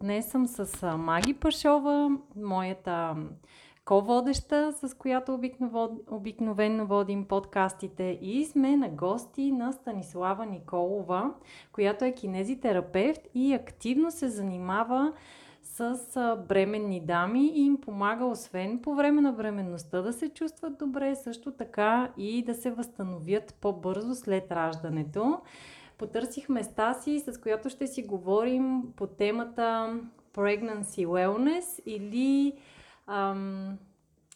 Днес съм с Маги Пашова, моята ко-водеща, с която обикновено водим подкастите и сме на гости на Станислава Николова, която е кинезитерапевт и активно се занимава с бременни дами и им помага освен по време на бременността да се чувстват добре, също така и да се възстановят по-бързо след раждането. Потърсих места си, с която ще си говорим по темата Pregnancy Wellness или ам,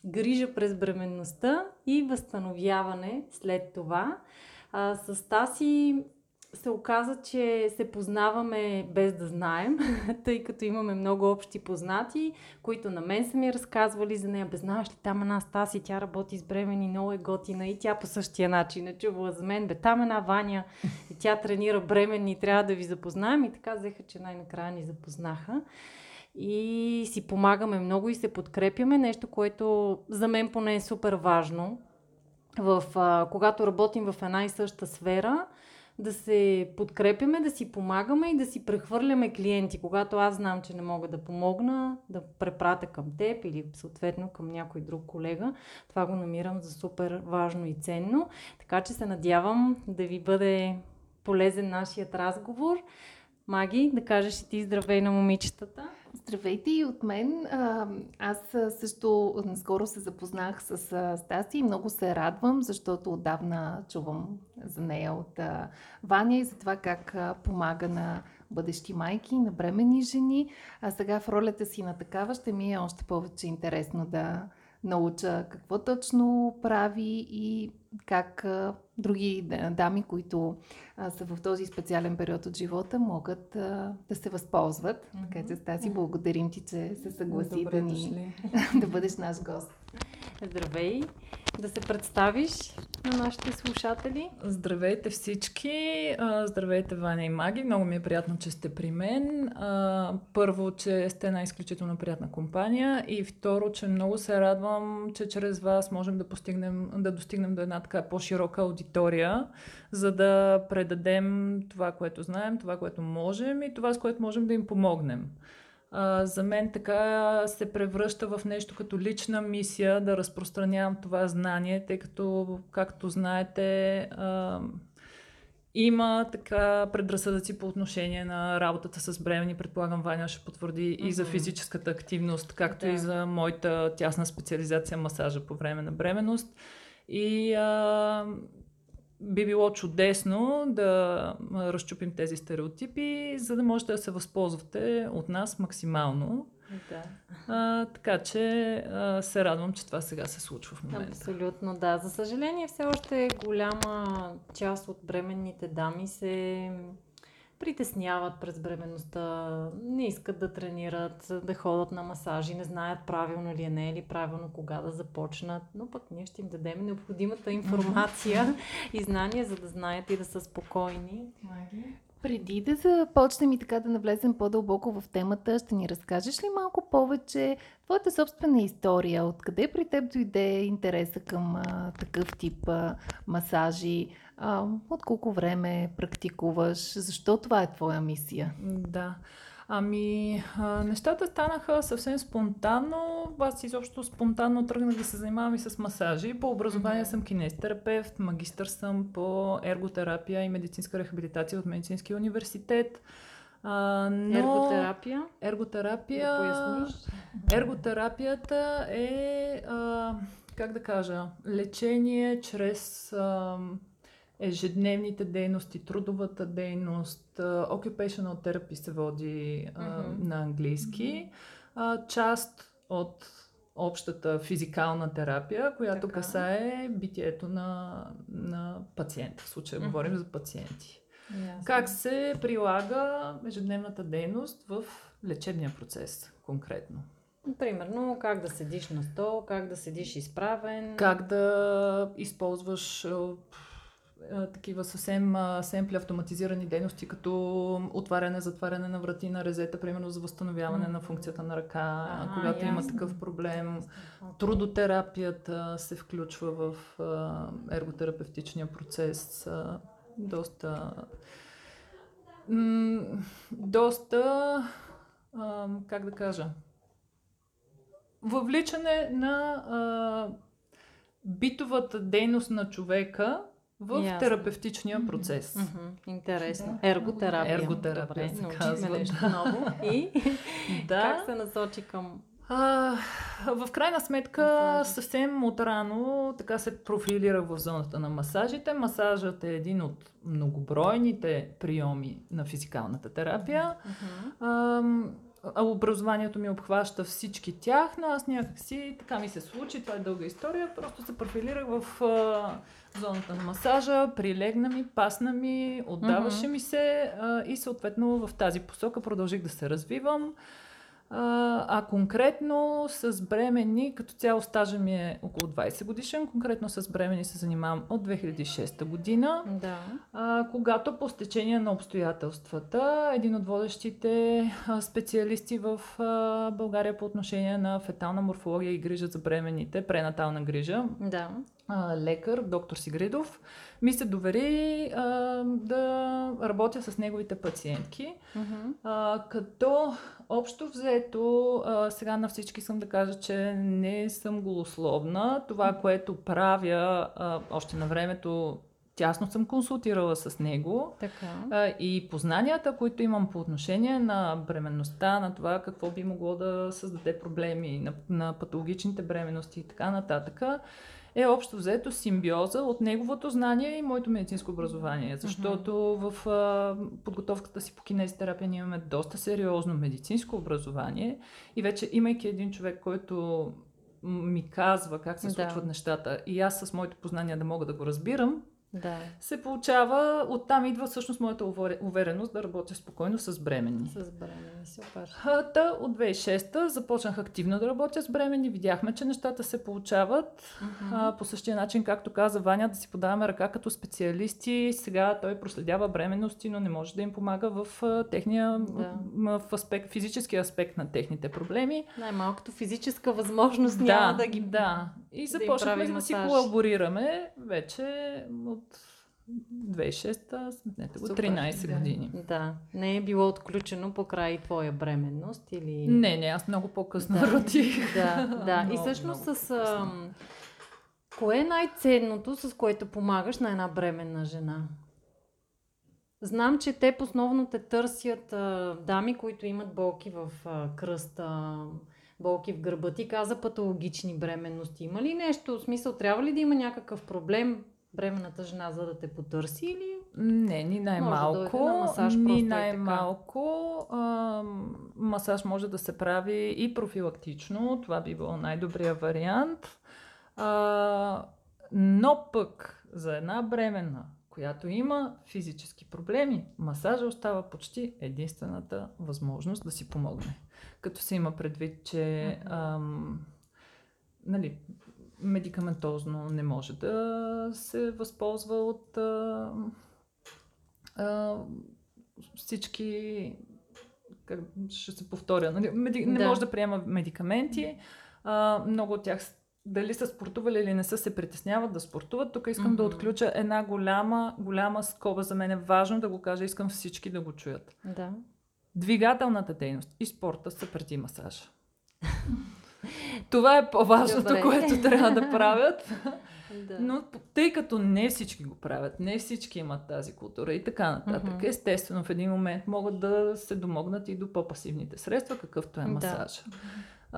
грижа през бременността и възстановяване след това. А, с Таси се оказа, че се познаваме без да знаем, тъй като имаме много общи познати, които на мен са ми разказвали за нея. Бе, знаеш ли, там една Стаси, тя работи с бремени, много е готина и тя по същия начин е чувала за мен. Бе, там една Ваня и тя тренира бременни, трябва да ви запознаем. И така взеха, че най-накрая ни запознаха и си помагаме много и се подкрепяме. Нещо, което за мен поне е супер важно. В, а, когато работим в една и съща сфера, да се подкрепяме, да си помагаме и да си прехвърляме клиенти. Когато аз знам, че не мога да помогна, да препратя към теб или съответно към някой друг колега, това го намирам за супер важно и ценно. Така че се надявам да ви бъде полезен нашият разговор. Маги, да кажеш и ти здравей на момичетата. Здравейте и от мен. Аз също наскоро се запознах с Стаси и много се радвам, защото отдавна чувам за нея от Ваня и за това как помага на бъдещи майки, на бремени жени. А сега в ролята си на такава ще ми е още повече интересно да науча какво точно прави и как други дами, които а, са в този специален период от живота, могат а, да се възползват. Mm-hmm. Така че тази благодарим ти, че се съгласи да, ни, да бъдеш наш гост. Здравей! Да се представиш на нашите слушатели. Здравейте всички! Здравейте, Ваня и Маги! Много ми е приятно, че сте при мен. Първо, че сте една изключително приятна компания и второ, че много се радвам, че чрез вас можем да, постигнем, да достигнем до една така по-широка аудитория, за да предадем това, което знаем, това, което можем и това, с което можем да им помогнем а, за мен така се превръща в нещо като лична мисия да разпространявам това знание, тъй като, както знаете, а, има така предразсъдъци по отношение на работата с бремени. Предполагам, Ваня ще потвърди mm-hmm. и за физическата активност, както да. и за моята тясна специализация масажа по време на бременност. И а, би било чудесно да разчупим тези стереотипи, за да можете да се възползвате от нас максимално. Да. А, така че а, се радвам, че това сега се случва в момента. Абсолютно, да. За съжаление, все още голяма част от бременните дами се притесняват през бременността, не искат да тренират, да ходят на масажи, не знаят правилно ли е, не е ли правилно кога да започнат, но пък ние ще им дадем необходимата информация и знания, за да знаят и да са спокойни. Преди да започнем и така да навлезем по-дълбоко в темата, ще ни разкажеш ли малко повече твоята собствена история? Откъде при теб дойде интереса към а, такъв тип а, масажи? А, от колко време практикуваш? Защо това е твоя мисия? Да. Ами, а, нещата станаха съвсем спонтанно. Аз изобщо спонтанно тръгнах да се занимавам и с масажи. По образование mm-hmm. съм кинестерапевт, магистър съм по ерготерапия и медицинска рехабилитация от Медицинския университет. А, но... Ерготерапия? Ерготерапия... Да Ерготерапията е, а, как да кажа, лечение чрез... А, ежедневните дейности, трудовата дейност, occupational therapy се води mm-hmm. на английски, част от общата физикална терапия, която така. касае битието на, на пациента. В случая mm-hmm. говорим за пациенти. Ясно. Как се прилага ежедневната дейност в лечебния процес конкретно? Примерно, как да седиш на стол, как да седиш изправен. Как да използваш а, а, такива съвсем а, семпли автоматизирани дейности, като отваряне, затваряне на врати на резета, примерно за възстановяване на функцията на ръка, Ага, когато има ясно. такъв проблем. Окей. Трудотерапията се включва в а, ерготерапевтичния процес. А, доста. М- доста. А, как да кажа? Въвличане на а, битовата дейност на човека в Ясно. терапевтичния процес. Мгм, Интересно. Ерготерапия. Ерготерапия Добре, се казва, нещо да. ново. И Да. как се насочи към... А, в крайна сметка, Масажи. съвсем отрано така се профилирах в зоната на масажите. Масажът е един от многобройните приеми на физикалната терапия. Ам, а образованието ми обхваща всички тях, но аз някакси така ми се случи, това е дълга история, просто се профилирах в а, зоната на масажа, прилегна ми, пасна ми, отдаваше ми се а, и съответно в тази посока продължих да се развивам. А, конкретно с бремени, като цяло стажа ми е около 20 годишен, конкретно с бремени се занимавам от 2006 година. Да. А, когато по стечение на обстоятелствата, един от водещите специалисти в а, България по отношение на фетална морфология и грижа за бременните, пренатална грижа, Да. Лекар, доктор Сигридов, ми се довери а, да работя с неговите пациентки. Мгм. А, като общо взето, а, сега на всички искам да кажа, че не съм голословна. Това, което правя а, още на времето, тясно съм консултирала с него. Така. А, и познанията, които имам по отношение на бременността, на това какво би могло да създаде проблеми, на, на патологичните бременности и така нататък, е общо взето симбиоза от неговото знание и моето медицинско образование. Защото в а, подготовката си по кинезитерапия ние имаме доста сериозно медицинско образование и вече имайки един човек, който ми казва как се Да. случват нещата и аз с моите познания да мога да го разбирам, Да. се получава, оттам идва всъщност моята увер- увереност да работя спокойно с бремени. С бремени. Супер. Та от 2006 започнах активно да работя с бремени, видяхме, че нещата се получават Мгм. а, по същия начин, както каза Ваня, да си подаваме ръка като специалисти. Сега той проследява бременности, но не може да им помага в а, техния, Да. в аспект, физически аспект на техните проблеми. Най-малкото физическа възможност няма да ги... Да. И да започнахме прави да, си колаборираме вече от 2006-та, сметнете го, Супер, 13 да. години. Да. Не е било отключено покрай твоя бременност или... Не, не, аз много по-късно Да. родих. Да, да. И Много, всъщност много с... ам, Кое е най-ценното, с което помагаш на една бременна жена? Знам, че те основно те търсят а, дами, които имат болки в а, кръста, болки в гърба. Ти каза патологични бременности. Има ли нещо? В смисъл, трябва ли да има някакъв проблем бременната жена, за да те потърси или... Не, ни най-малко. дойде на масаж ни е най-малко. ам, масаж може да се прави и профилактично. Това би било най-добрия вариант. А, но пък за една бременна, която има физически проблеми, масажа остава почти единствената възможност да си помогне. Като се има предвид, че ам, нали, медикаментозно не може да се възползва от а, а, всички как, ще се повторя, нали? Меди, не Да. може да приема медикаменти. А, много от тях дали са спортували или не са се притесняват да спортуват. Тук искам да Мгм. отключа една голяма, голяма скоба. За мен е важно да го кажа, искам всички да го чуят. Да. Двигателната дейност и спорта са преди масажа. Това е по-важното, Добре. което трябва да правят. да. Но тъй като не всички го правят, не всички имат тази култура и така нататък, Мгм. естествено в един момент могат да се домогнат и до по-пасивните средства, какъвто е Да.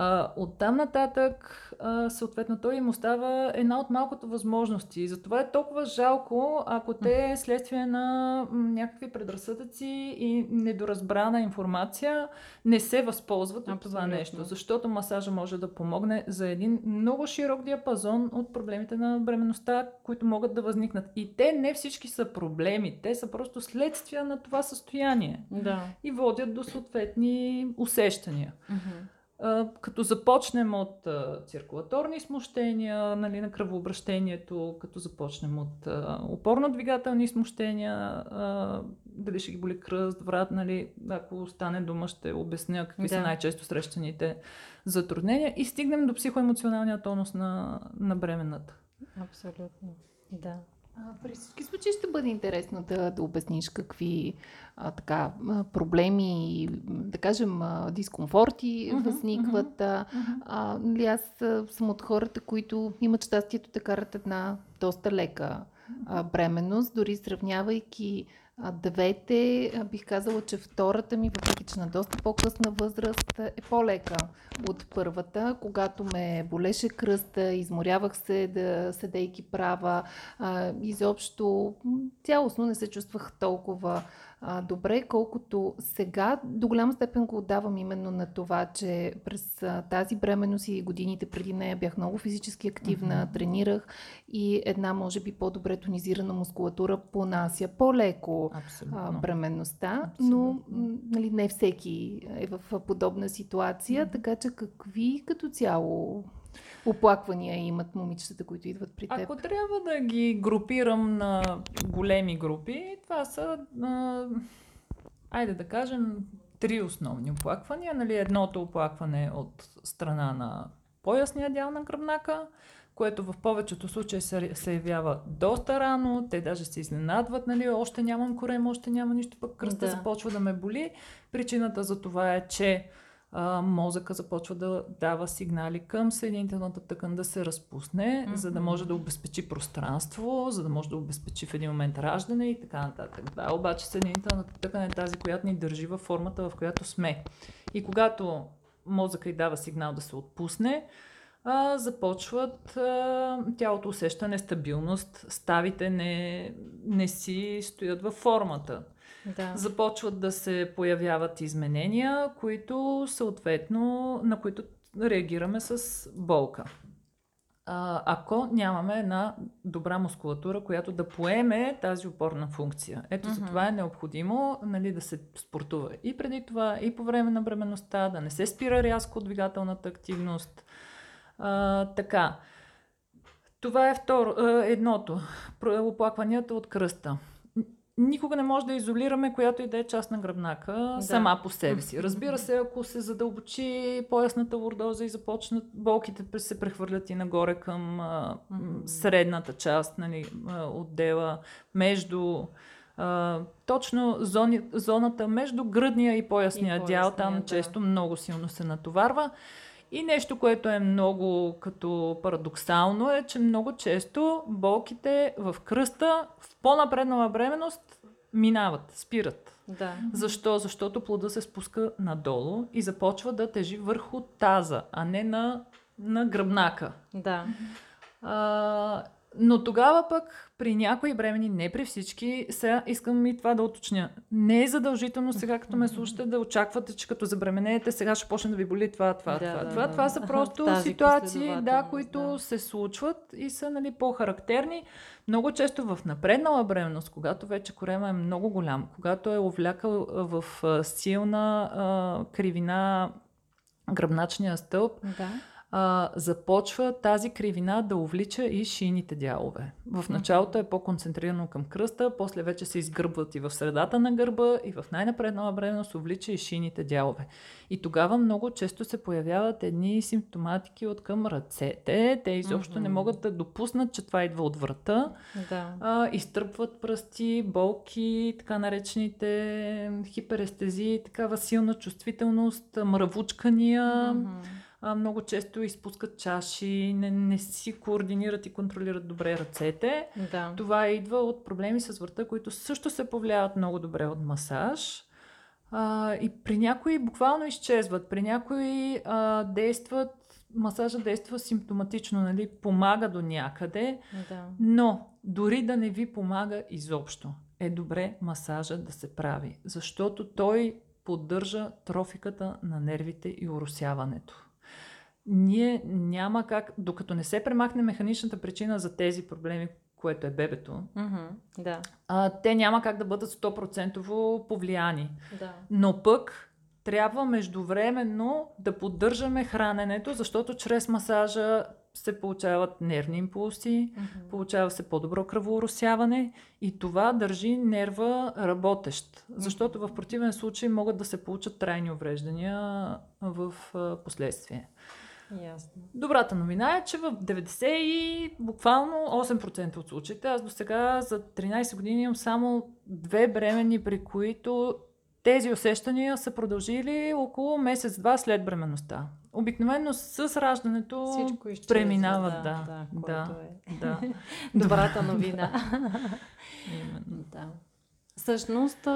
А, оттам нататък, а, съответно, той им остава една от малкото възможности. Затова е толкова жалко, ако те следствие на някакви предразсъдъци и недоразбрана информация не се възползват от това нещо. Защото масажа може да помогне за един много широк диапазон от проблемите на бременността, които могат да възникнат. И те не всички са проблеми, те са просто следствия на това състояние. Да. И водят до съответни усещания. Mm-hmm като започнем от а, циркулаторни смущения нали, на кръвообращението, като започнем от а, опорно-двигателни смущения, а, дали ще ги боли кръст, врат, нали, ако стане дума ще обясня какви да. са най-често срещаните затруднения и стигнем до психоемоционалния тонус на, на бременната. Абсолютно, да. При всички случаи ще бъде интересно да, да обясниш какви а, така, проблеми, да кажем, дискомфорти uh-huh, възникват. Uh-huh, а, нали, аз съм от хората, които имат щастието да карат една доста лека а, бременност, дори сравнявайки двете, бих казала, че втората ми, въпреки че на доста по-късна възраст, е по-лека от първата. Когато ме болеше кръста, изморявах се да седейки права, изобщо цялостно не се чувствах толкова а, добре, колкото сега до голяма степен го отдавам именно на това, че през а, тази бременност и годините преди нея бях много физически активна, mm-hmm. тренирах и една може би по-добре тонизирана мускулатура понася по-леко а, бременността, Абсолютно. но нали, не всеки е в подобна ситуация, mm-hmm. така че какви като цяло оплаквания имат момичетата, които идват при теб? Ако трябва да ги групирам на големи групи, това са, а, айде да кажем, три основни оплаквания. Нали, едното оплакване е от страна на поясния дял на гръбнака, което в повечето случаи се, се явява доста рано, те даже се изненадват, нали, още нямам корем, още няма нищо, пък кръста да. започва да ме боли. Причината за това е, че а, мозъка започва да дава сигнали към съединителната тъкан да се разпусне, mm-hmm. за да може да обезпечи пространство, за да може да обезпечи в един момент раждане и така нататък. Да, обаче съединителната тъкан е тази, която ни държи във формата, в която сме. И когато мозъка й дава сигнал да се отпусне, а, започват, а, тялото усеща нестабилност, ставите не, не си стоят във формата. Да. Започват да се появяват изменения, които съответно, на които реагираме с болка. А, ако нямаме една добра мускулатура, която да поеме тази опорна функция. Ето mm-hmm. за това е необходимо нали, да се спортува и преди това, и по време на бременността, да не се спира рязко двигателната активност. А, така. Това е второ, едното. Оплакванията от кръста никога не може да изолираме която и да е част на гръбнака да. сама по себе си. Разбира се, ако се задълбочи поясната лордоза и започнат болките се прехвърлят и нагоре към а, средната част, нали, отдела между а, точно зони, зоната между гръдния и поясния, и поясния дял, там да. често много силно се натоварва. И нещо, което е много като парадоксално е, че много често болките в кръста в по-напреднала бременност минават, спират. Да. Защо? Защото плода се спуска надолу и започва да тежи върху таза, а не на, на гръбнака. Да. А, но тогава пък при някои бремени, не при всички, сега искам и това да уточня. Не е задължително сега, като ме слушате, да очаквате, че като забременеете, сега ще почне да ви боли това, това, да, това. Да, това, да. това са просто Тази ситуации, да, които да. се случват и са нали, по-характерни. Много често в напреднала бременност, когато вече корема е много голям, когато е овлякал в силна а, кривина гръбначния стълб, да а, започва тази кривина да увлича и шийните дялове. В началото е по-концентрирано към кръста, после вече се изгърбват и в средата на гърба и в най-напреднала бременност увлича и шийните дялове. И тогава много често се появяват едни симптоматики от към ръцете. Те изобщо mm-hmm. не могат да допуснат, че това идва от врата. Да. А, изтръпват пръсти, болки, така наречените хиперестезии, такава силна чувствителност, мравучкания. Mm-hmm а, много често изпускат чаши, не, не си координират и контролират добре ръцете. Да. Това идва от проблеми с врата, които също се повлияват много добре от масаж. А, и при някои буквално изчезват, при някои а, действат, масажа действа симптоматично, нали, помага до някъде, Да. но дори да не ви помага изобщо, е добре масажа да се прави, защото той поддържа трофиката на нервите и уросяването. Ние няма как, докато не се премахне механичната причина за тези проблеми, което е бебето, Мгм. Да. а, те няма как да бъдат 100% повлияни. Да. Но пък трябва междувременно да поддържаме храненето, защото чрез масажа се получават нервни импулси, Мгм. получава се по-добро кръвооросяване и това държи нерва работещ. Защото в противен случай могат да се получат трайни увреждания в последствие. Ясно. Добрата новина е, че в 90 и буквално 8% от случаите, аз до сега за 13 години имам само две бременни, при които тези усещания са продължили около месец-два след бременността. Обикновено с раждането Всичко преминават, да. да, да, да. е да. добрата новина. Именно. да. Всъщност,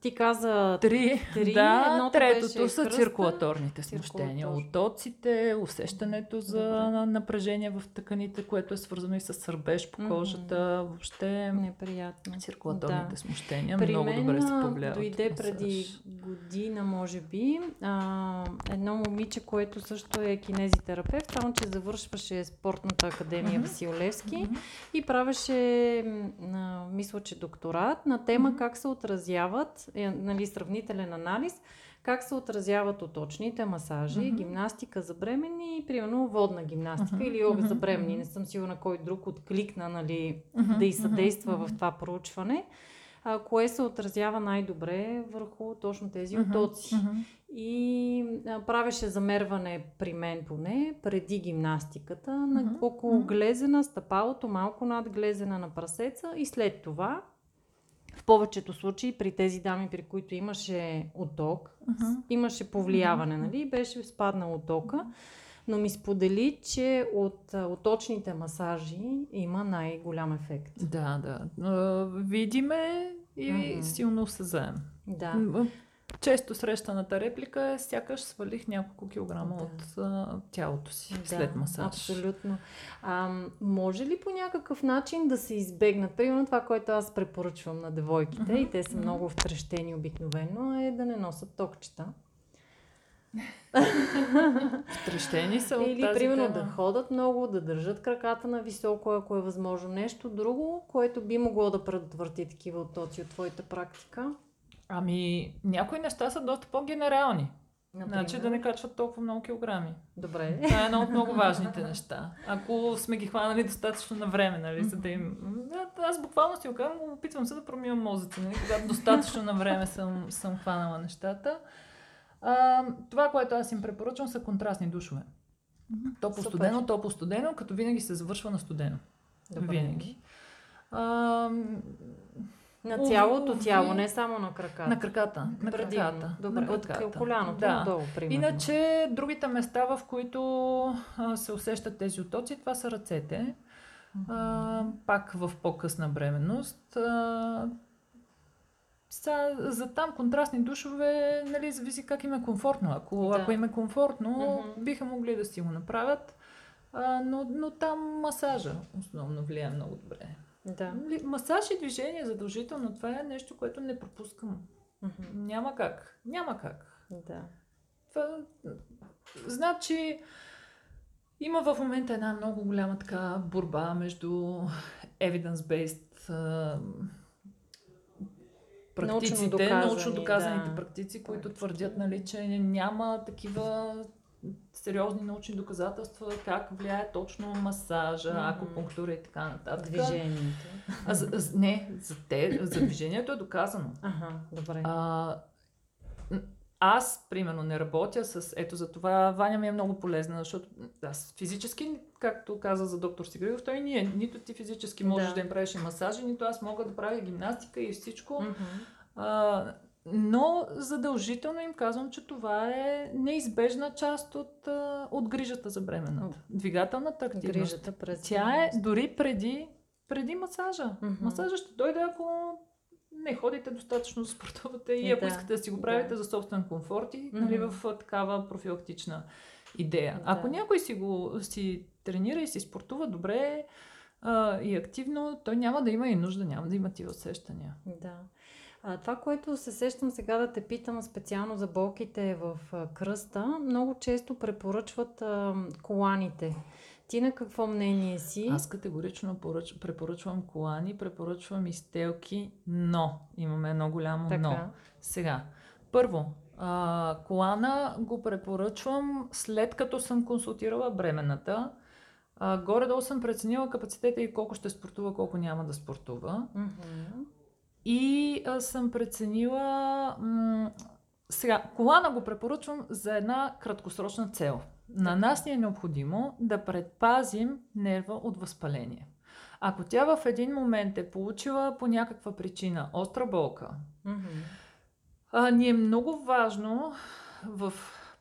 ти каза Три, Три, да, третото са кръста, циркулаторните смущения. Отоците, усещането за Добре. напрежение в тъканите, което е свързано и с сърбеж по кожата. Въобще неприятно. циркулаторните Да. смущения При много мен добре се повлияват. дойде преди година, може би, а, едно момиче, което също е кинезитерапевт, само че завършваше спортната академия Мгм. Василевски Мгм. и правеше, а, мисля, че докторат на тема Мгм. как се отразяват, нали, сравнителен анализ, как се отразяват оточните масажи, Мгм. гимнастика за бременни и примерно водна гимнастика Мгм. или йога за. Мгм. Не съм сигурна кой друг откликна, нали, Мгм. да Мгм. съдейства Мгм. в това проучване, а, кое се отразява най-добре върху точно тези Мгм. отоци. Мгм. И а, правеше замерване при мен поне, преди гимнастиката, на Мгм. около глезена, стъпалото малко над глезена на прасеца и след това в повечето случаи при тези дами, при които имаше оток, Мгм. имаше повлияване, Мгм. нали? Беше спаднал отока, но ми сподели, че от оточните масажи има най-голям ефект. Да, да. Видиме и Мгм. силно осезаем. Да. Често срещаната реплика е сякаш свалих няколко килограма Да. от а, тялото си Да, след масаж. Абсолютно. А, може ли по някакъв начин да се избегнат? Примерно това, което аз препоръчвам на девойките, Мгм, и те са много втрещени обикновено, е да не носят токчета. Втрещени са от Или тази примерно тема. да ходят много, да държат краката на високо, ако е възможно. Нещо друго, което би могло да предотврати такива оттоци от твоята практика. Ами, някои неща са доста по-генерални. Например. Значи да не качват толкова много килограми. Добре. Това е едно от много важните неща. Ако сме ги хванали достатъчно на време, нали, за да им... Аз буквално си го казвам, опитвам се да промивам мозъци, нали, когато достатъчно на време съм, съм хванала нещата. А, това, което аз им препоръчвам, са контрастни душове. Супер. студено, топло студено, като винаги се завършва на студено. Добре. Винаги. А, На цялото тяло, не само на краката. на краката. На Предимно. краката. Добре, на от краката. коляното Да. надолу, примерно. Иначе, другите места, в които а, се усещат тези отоци, това са ръцете. А, пак в по-късна бременност. А, са, за там контрастни душове, нали, зависи как им е комфортно. Ако, Да. ако им е комфортно, Мгм. биха могли да си го направят. А, но, но там масажа основно влияе много добре. Да. Масаж и движение задължително, това е нещо, което не пропускам. Мгм. Няма как. Няма как. Да. Това, значи, има в момента една много голяма така борба между evidence-based практиците, Научно доказани, научно доказаните да. практици, които твърдят, нали, че няма такива сериозни научни доказателства как влияе точно масажа, Мгм. акупунктура и така нататък. Движението. А, за, за- не, за, те, за движението е доказано. Ага, добре. А, аз, примерно, не работя с... Ето за това Ваня ми е много полезна, защото аз физически, както каза за доктор Сигрилов, той ние, нито ти физически можеш Да. да, им правиш и масажи, нито аз мога да правя гимнастика и всичко. Мгм. А, но задължително им казвам, че това е неизбежна част от, от грижата за бременната. Двигателната активност. Грижата през Тя е дори преди, преди масажа. Мгм. Масажа ще дойде, ако не ходите достатъчно, спортувате и ако Да, искате да си го правите да. за собствен комфорт и нали, Мгм. в такава профилактична идея. Да. Ако някой си го си тренира и си спортува добре а, и активно, той няма да има и нужда, няма да има тия усещания. Да. А, това, което се сещам сега да те питам специално за болките в а, кръста, много често препоръчват а, коланите. Ти на какво мнение си? Аз категорично поръч, препоръчвам колани, препоръчвам и стелки, но имаме едно голямо но. така. Сега, първо, а, колана го препоръчвам след като съм консултирала бременната. А, горе-долу съм преценила капацитета и колко ще спортува, колко няма да спортува. Мгм. И а, съм преценила... М- сега, колана го препоръчвам за една краткосрочна цел. На нас ни е необходимо да предпазим нерва от възпаление. Ако тя в един момент е получила по някаква причина остра болка, Мгм. а, ни е много важно в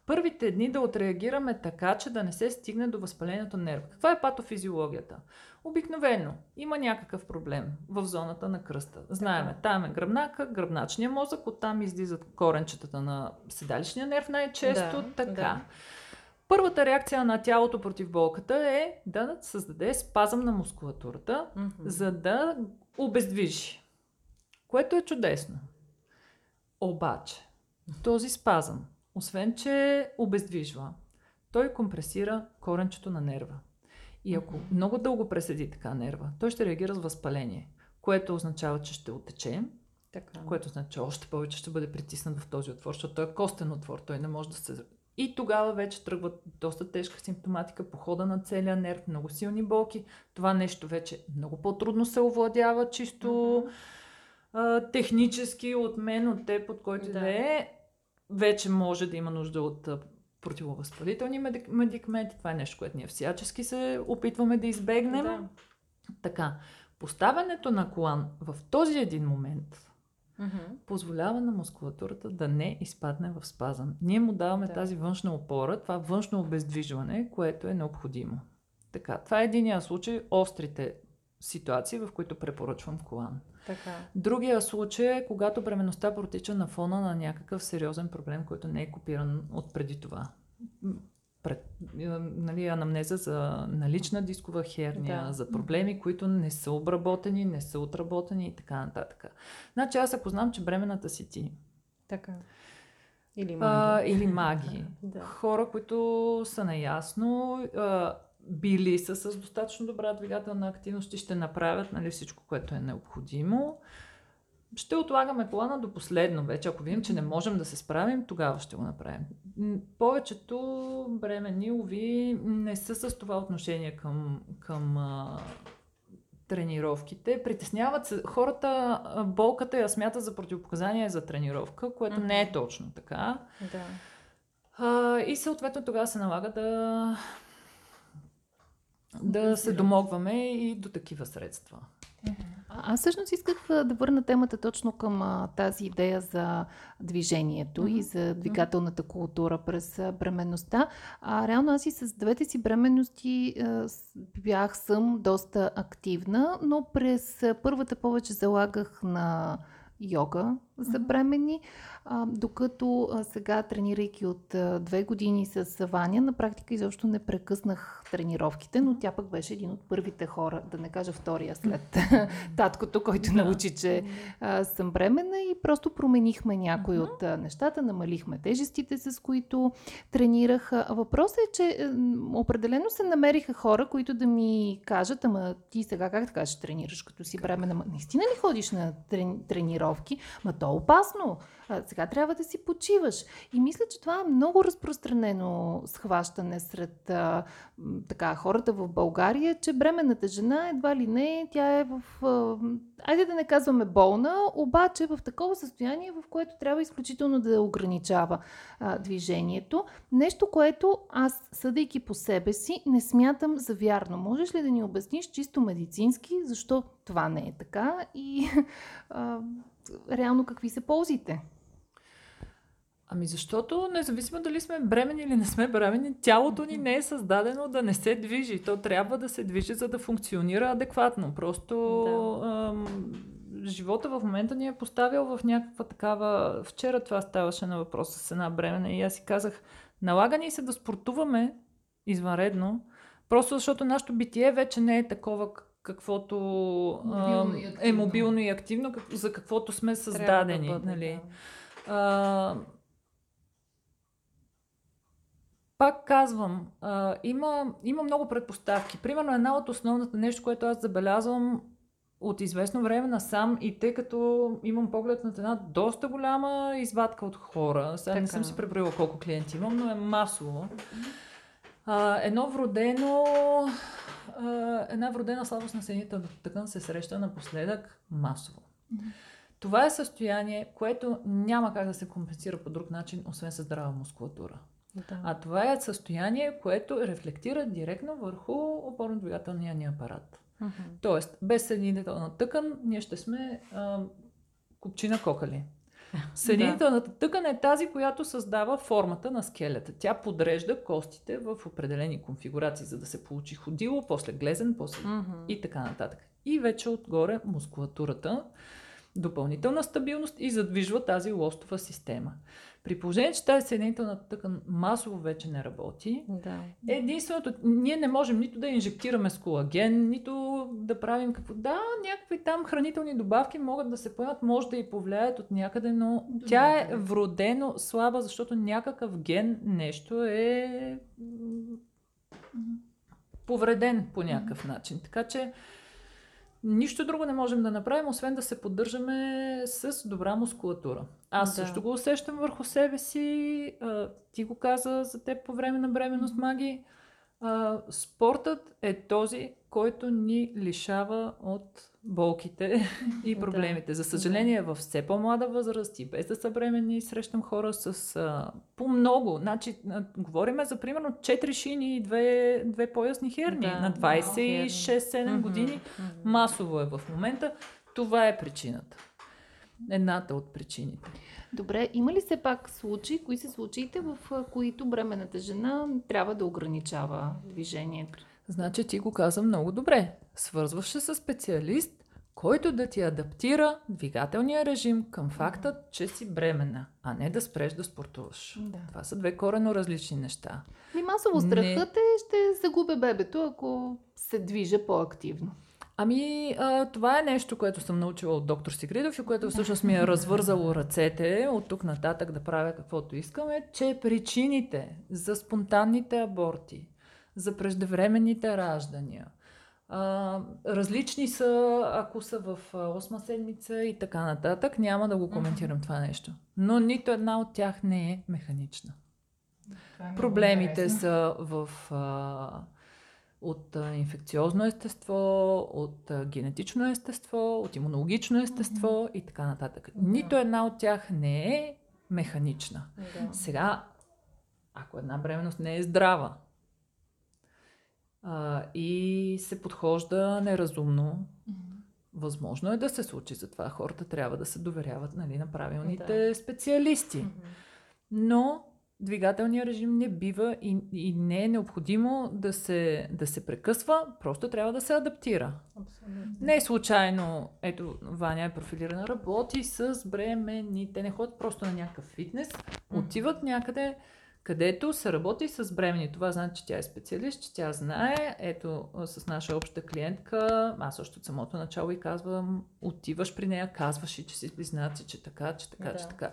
първите дни да отреагираме така, че да не се стигне до възпалението на нерва. Каква е патофизиологията? Обикновено има някакъв проблем в зоната на кръста. Знаеме, там е гръбнака, гръбначния мозък, оттам излизат коренчетата на седалищния нерв най-често. Да, така. да. Първата реакция на тялото против болката е да създаде спазъм на мускулатурата, Мгм. за да обездвижи. Което е чудесно. Обаче, този спазъм, освен че обездвижва, той компресира коренчето на нерва. И ако много дълго преседи така нерва, той ще реагира с възпаление, което означава, че ще отече, Така. което означава, че още повече ще бъде притиснат в този отвор, защото той е костен отвор, той не може да се... И тогава вече тръгват доста тежка симптоматика, похода на целия нерв, много силни болки. Това нещо вече много по-трудно се овладява, чисто а, технически от мен, от теб, от който да е. Вече може да има нужда от противовъзпалителни медик- медикаменти. Това е нещо, което ние всячески се опитваме да избегнем. Да. Така, поставянето на колан в този един момент Мгм. позволява на мускулатурата да не изпадне в спазъм. Ние му даваме Да. тази външна опора, това външно обездвижване, което е необходимо. Така, това е единия случай, острите ситуации, в които препоръчвам колан. Така. Другия случай е когато бременността протича на фона на някакъв сериозен проблем, който не е копиран от преди това. Пред, е, нали, анамнеза за налична дискова херния, Да. за проблеми, които не са обработени, не са отработени и така нататък. Значи аз ако знам, че бременната си ти Така. Или а, маги. или маги, Да. хора, които са наясно, а, били са с достатъчно добра двигателна активност и ще направят нали, всичко, което е необходимо. Ще отлагаме колана до последно вече. Ако видим, че не можем да се справим, тогава ще го направим. Повечето бремени, уви, не са с това отношение към, към а, тренировките. Притесняват се. Хората а, болката я смятат за противопоказание за тренировка, което не е точно така. Да. А, и съответно тогава се налага да да се домогваме и до такива средства. А- Аз всъщност исках да върна темата точно към а, тази идея за движението Мгм. и за двигателната култура през а, бременността. А, реално аз и с двете си бременности а, с- бях съм доста активна, но през а, първата повече залагах на йога за бремени, а, докато а, сега, тренирайки от а, две години с Ваня, на практика изобщо не прекъснах тренировките, но тя пък беше един от първите хора, да не кажа втория след таткото, който Да. научи, че а, съм бременна и просто променихме някои от а, нещата, намалихме тежестите, с които тренирах. А, Въпросът е, че м, определено се намериха хора, които да ми кажат, ама ти сега как така ще тренираш, като си бременна? Ма, наистина ли ходиш на трени- тренировки? Ма то е опасно. Сега трябва да си почиваш. И мисля, че това е много разпространено схващане сред така, хората в България, че бременната жена едва ли не, тя е в... Айде да не казваме болна, обаче в такова състояние, в което трябва изключително да ограничава движението. Нещо, което аз, съдейки по себе си, не смятам за вярно. Можеш ли да ни обясниш чисто медицински, защо това не е така и реално какви са ползите? Ами защото, независимо дали сме бремени или не сме бремени, тялото ни не е създадено да не се движи. То трябва да се движи, за да функционира адекватно. Просто Да. ам, живота в момента ни е поставил в някаква такава... Вчера това ставаше на въпрос с една бремена и аз си казах, налага ни се да спортуваме извънредно, просто защото нашето битие вече не е такова, каквото Мобилно а, е мобилно и активно, как- за каквото сме създадени. Трябва да бъде, нали? да. А, пак казвам, а, има, има много предпоставки. Примерно една от основната нещо, което аз забелязвам от известно време насам и тъй като имам поглед на една доста голяма извадка от хора, сега не Така. съм си преброила колко клиенти имам, но е масово. А, едно вродено, а, една вродена слабост на съединителната тъкан се среща напоследък масово. Това е състояние, което няма как да се компенсира по друг начин, освен със здрава мускулатура. Да. А това е състояние, което рефлектира директно върху опорно-двигателния ни апарат. Мгм. Тоест, без съединителна тъкан ние ще сме а, купчина кокали. Съединителната тъкан е тази, която създава формата на скелета. Тя подрежда костите в определени конфигурации, за да се получи ходило, после глезен, после Мгм. и така нататък. И вече отгоре мускулатурата, допълнителна стабилност и задвижва тази лостова система. При положение, че тази съединителна тъкан масово вече не работи, Да. единственото, ние не можем нито да инжектираме с колаген, нито да правим какво. Да, някакви там хранителни добавки могат да се поемат, може да и повлияят от някъде, но До тя е вродено слаба, защото някакъв ген нещо е повреден по някакъв начин. Така че нищо друго не можем да направим, освен да се поддържаме с добра мускулатура. Аз Да. също го усещам върху себе си. А, ти го каза за теб по време на бременност, Маги. А, спортът е този, който ни лишава от болките и Да. проблемите. За съжаление, в все по-млада възраст и без да са бременни, срещам хора с а, по-много. Значи, а, говориме за примерно 4 шини и 2, две поясни херни Да, на да, 26-7 Мгм. години. Масово е в момента. Това е причината. Едната от причините. Добре, има ли все пак случаи, кои са случаите, в които бременната жена трябва да ограничава движението? Значи ти го каза много добре. Свързваш се с специалист, който да ти адаптира двигателния режим към факта, че си бременна, а не да спреш да спортуваш. Да. Това са две корено различни неща. Ми масово Не. страхът е, ще загубя бебето, ако се движа по-активно. Ами, а, това е нещо, което съм научила от доктор Сигридов и което всъщност ми е развързало ръцете от тук нататък да правя каквото искам, е, че причините за спонтанните аборти, за преждевременните раждания, а, различни са, ако са в а, осма седмица и така нататък. Няма да го коментирам това нещо. Но нито една от тях не е механична. Проблемите са в, а, от а, инфекциозно естество, от а, генетично естество, от имунологично естество и така нататък. Нито една от тях не е механична. Да. Сега, ако една бременност не е здрава а, и се подхожда неразумно, възможно е да се случи. Затова хората трябва да се доверяват нали, на правилните специалисти. Мгм. Но двигателният режим не бива и, и не е необходимо да се, да се прекъсва, просто трябва да се адаптира. Абсолютно. Не е случайно, ето, Ваня е профилирана, работи с бремени. Те не ходят просто на някакъв фитнес, отиват някъде, където се работи с бремени. Това значи, че тя е специалист, че тя знае. Ето, с наша обща клиентка, аз още от самото начало и казвам, отиваш при нея, казваш и, че си близнаци, че така, че така, че Да. така.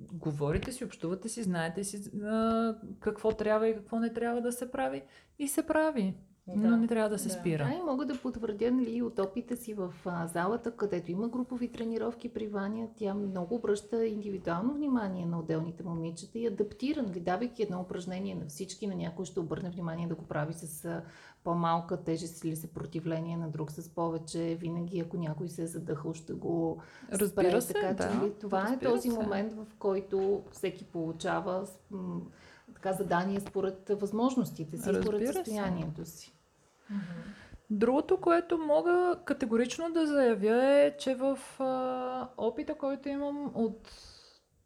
Говорите си, общувате си, знаете си а, какво трябва и какво не трябва да се прави. И се прави. Да. Но не трябва да се Да. спира. Да, и мога да потвърдя нали, от опита си в а, залата, където има групови тренировки при Ваня. Тя много обръща индивидуално внимание на отделните момичета и адаптира, нали, давайки едно упражнение на всички, на някой ще обърне внимание да го прави с а, по-малка тежест или съпротивление на друг с повече. Винаги, ако някой се е задъхал, ще го Разбира спре. се, така, да. че, нали, това Разбира е този се. момент, в който всеки получава така задание според възможностите си, Разбира според се. състоянието си. Другото, което мога категорично да заявя е, че в а, опита, който имам от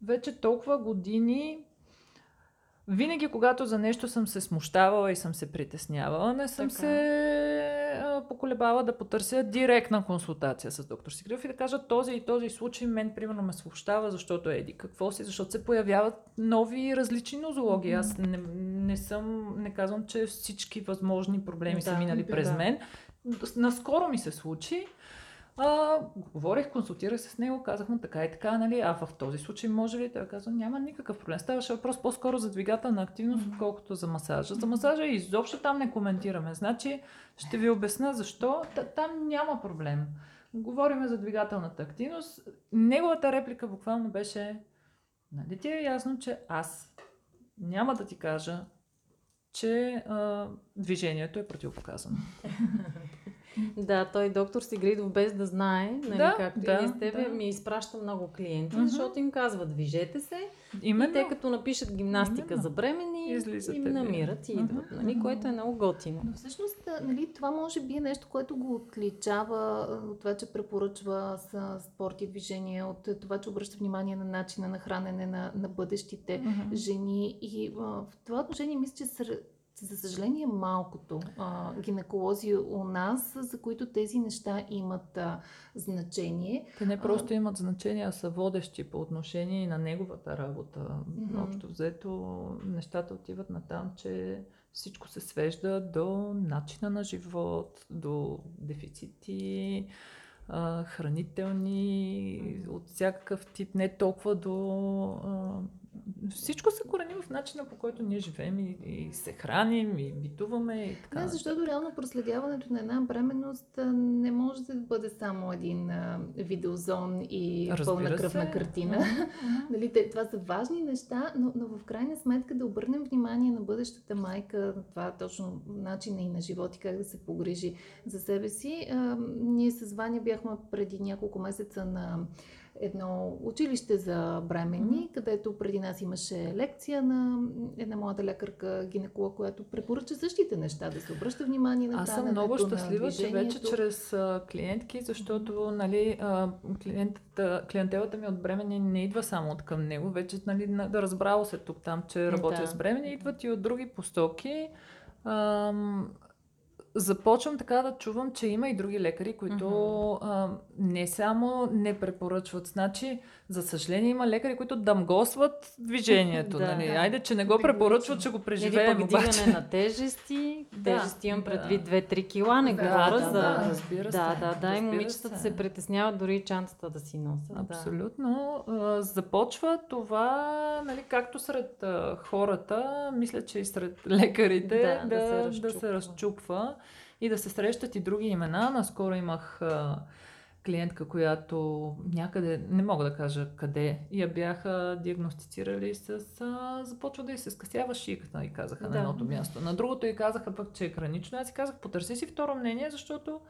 вече толкова години, винаги когато за нещо съм се смущавала и съм се притеснявала, не съм Така. се а, поколебала да потърся директна консултация с доктор Сигрилов и да кажа този и този случай мен примерно ме смущава, защото еди какво си, защото се появяват нови различни нозологии. Аз не, не съм, не казвам, че всички възможни проблеми да, са минали през да. мен. Наскоро ми се случи а, говорих, консултирах се с него, казах му така и така, нали, а в този случай може ли? Той каза, няма никакъв проблем. Ставаше въпрос по-скоро за двигателна активност, отколкото за масажа. За масажа изобщо там не коментираме. Значи, ще ви обясна защо. Там няма проблем. Говориме за двигателната активност. Неговата реплика буквално беше, нали ти е ясно, че аз няма да ти кажа, че а, движението е противопоказано. Да, той доктор Сигридов без да знае, нали, да, както да, и с тебе, да. ми изпраща много клиенти, mm-hmm. защото им казва движете се Именно. и те като напишат гимнастика Именно. за бремени, Излизате им намират и идват, mm-hmm. нали, което е много готино. Но всъщност, нали, това може би е нещо, което го отличава от това, че препоръчва с спорт и движение, от това, че обръща внимание на начина на хранене на, на бъдещите mm-hmm. жени. И а, в това отношение мисля, че за съжаление, малкото а, гинеколози у нас, за които тези неща имат а, значение. Те не просто имат значение, а са водещи по отношение на неговата работа. Mm-hmm. Общо взето, нещата отиват на там, че всичко се свежда до начина на живот, до дефицити, а, хранителни, от всякакъв тип, не толкова до а, всичко се корени в начина по който ние живеем и, и се храним, и битуваме и така. Не, защото реално проследяването на една бременност не може да бъде само един а, видеозон и Разбира пълна кръвна се. картина. Mm-hmm. нали, те, това са важни неща, но, но в крайна сметка да обърнем внимание на бъдещата майка, на това точно начина и на живот и как да се погрижи за себе си. А, ние с Ваня бяхме преди няколко месеца на едно училище за бремени, mm-hmm. където преди нас имаше лекция на една млада лекарка, гинеколог, която препоръча същите неща, да се обръща внимание на Аз съм много щастлива, че вече чрез клиентки, защото нали, клиентелата ми от бремени не идва само от към него, вече нали, да разбрало се тук там, че работя да. с бремени, идват и от други постоки. Започвам така да чувам, че има и други лекари, които mm-hmm. а, не само не препоръчват. Значи, за съжаление, има лекари, които дамгосват движението. да, нали? Айде, че не го препоръчват, че го преживеем. Или обаче. на тежести. Тежести имам предвид 2-3 кила, не да, говоря да, за... Да, разбира се. Да, да, да. И момичетата се притесняват дори чантата да си носят. Абсолютно. Да. Започва това, нали, както сред хората, мисля, че и сред лекарите, да, да, да, се, да се разчупва и да се срещат и други имена. Наскоро имах клиентка, която някъде, не мога да кажа къде, я бяха диагностицирали с... А, започва да й се скъсява шиката и казаха да. на едното място. На другото и казаха пък, че е хранично. Аз си казах, потърси си второ мнение, защото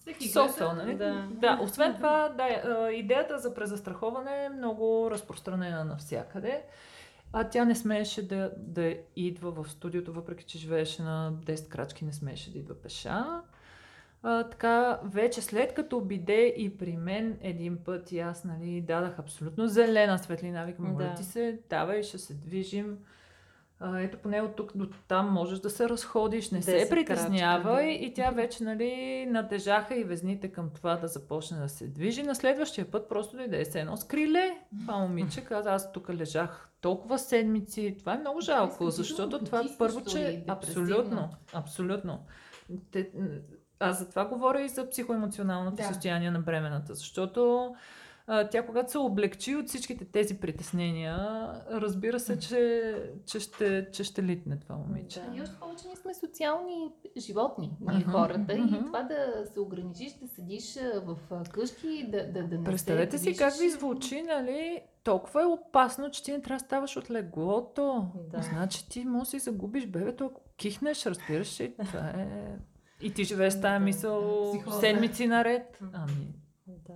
всеки нали? Да. да, освен това, да, идеята за презастраховане е много разпространена навсякъде. А тя не смееше да, да идва в студиото, въпреки че живееше на 10 крачки, не смееше да идва пеша. А, така, вече след като биде и при мен един път и аз, нали, дадах абсолютно зелена светлина, викам, да. ти се, давай, ще се движим. А, ето поне от тук до там можеш да се разходиш, не се притеснявай. Да. И тя вече, нали, натежаха и везните към това да започне да се движи. На следващия път просто дойде се едно скриле. Това момиче каза, аз тук лежах толкова седмици. Това е много жалко, защото това първо, че абсолютно, абсолютно. Те, аз за това говоря и за психоемоционалното да. състояние на бремената, защото а, тя когато се облегчи от всичките тези притеснения, разбира се, че, че, ще, че ще литне това момиче. Да. И още повече ние сме социални животни, ние uh-huh, хората. Uh-huh. И това да се ограничиш, да седиш в къщи, да, да, да не Представете си как ви звучи, нали? Толкова е опасно, че ти не трябва да ставаш от леглото. Да. Значи ти можеш да си загубиш бебето, ако кихнеш, разбираш ли? Това е и ти живееш тази мисъл да, седмици наред. Ами. Да.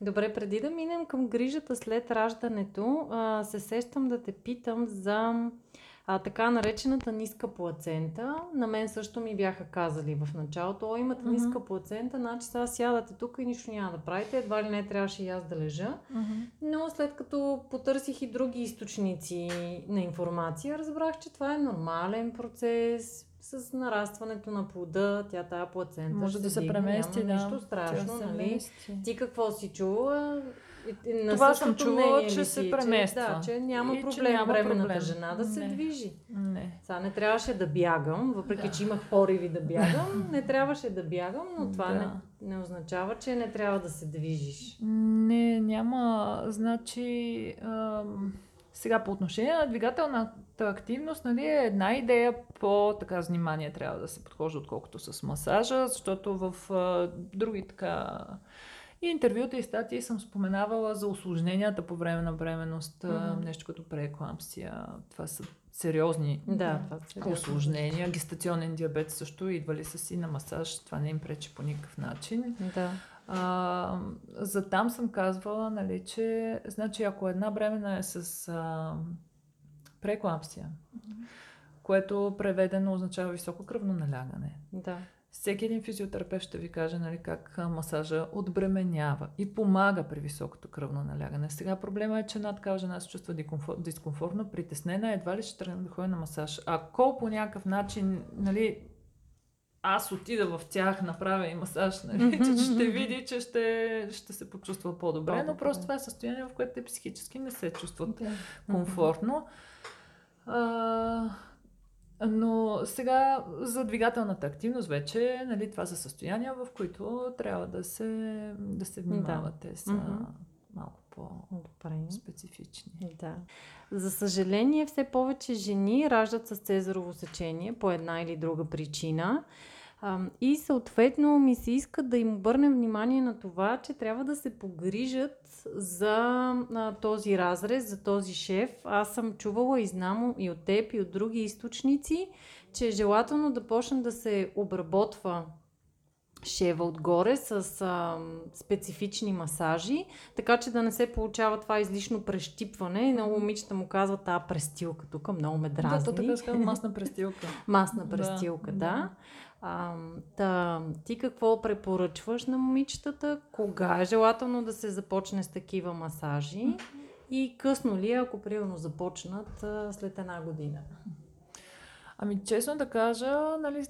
Добре, преди да минем към грижата след раждането, а, се сещам да те питам за а, така наречената ниска плацента. На мен също ми бяха казали в началото, о, имате uh-huh. ниска плацента, значи сега сядате тук и нищо няма да правите, едва ли не трябваше и аз да лежа. Uh-huh. Но след като потърсих и други източници на информация, разбрах, че това е нормален процес, с нарастването на плода, тя тази плацента Може ще да се дигне, премести, няма да. нищо страшно, нали? мести. Ти какво си и На Това съм чувала, че ли се премества. Че, да, че няма И че проблем няма временната проблем. жена да се Не. движи. Не. Сега не трябваше да бягам, въпреки Да. че имах пориви да бягам, не трябваше да бягам, но това Да. не, не означава, че не трябва да се движиш. Не, няма. Значи, ам, сега по отношение на двигателната активност, нали, е една идея по така внимание трябва да се подхожда, отколкото с масажа, защото в а, други така и интервюта и статии съм споменавала за осложненията по време на бременност, Мгм. нещо като прееклампсия. Това са сериозни Да, осложнения. Гестационен диабет също идвали са си на масаж. Това не им пречи по никакъв начин. Да. А, за там съм казвала, нали, че значи ако една бремена е с а, прееклампсия, което преведено означава високо кръвно налягане. Да. Всеки един физиотерапевт ще ви каже нали, как масажа отбременява и помага при високото кръвно налягане. Сега проблема е, че една такава жена се чувства дискомфор- дискомфортно, притеснена, едва ли ще тръгне да ходи на масаж. Ако по някакъв начин, нали, аз отида в тях, направя и масаж, нали, че ще види, че ще, ще се почувства по-добре, но просто това е състояние, в което те психически не се чувстват Да. комфортно. А, но сега за двигателната активност вече, нали, това са състояния, в които трябва да се, да се внимават. Те са малко по-специфични. Да. За съжаление, все повече жени раждат с цезарово сечение по една или друга причина. И съответно ми се иска да им обърнем внимание на това, че трябва да се погрижат за а, този разрез, за този шеф. Аз съм чувала и знам и от теб, и от други източници, че е желателно да почне да се обработва шева отгоре с а, специфични масажи, така че да не се получава това излишно прещипване. Много момичета му казват, а престилка тук много ме Да, дразни. то така се казва масна престилка. Масна Да, престилка, да. да. А, та, ти какво препоръчваш на момичетата? Кога е желателно да се започне с такива масажи? И късно ли, е, ако примерно започнат а, след една година? Ами, честно да кажа, нали,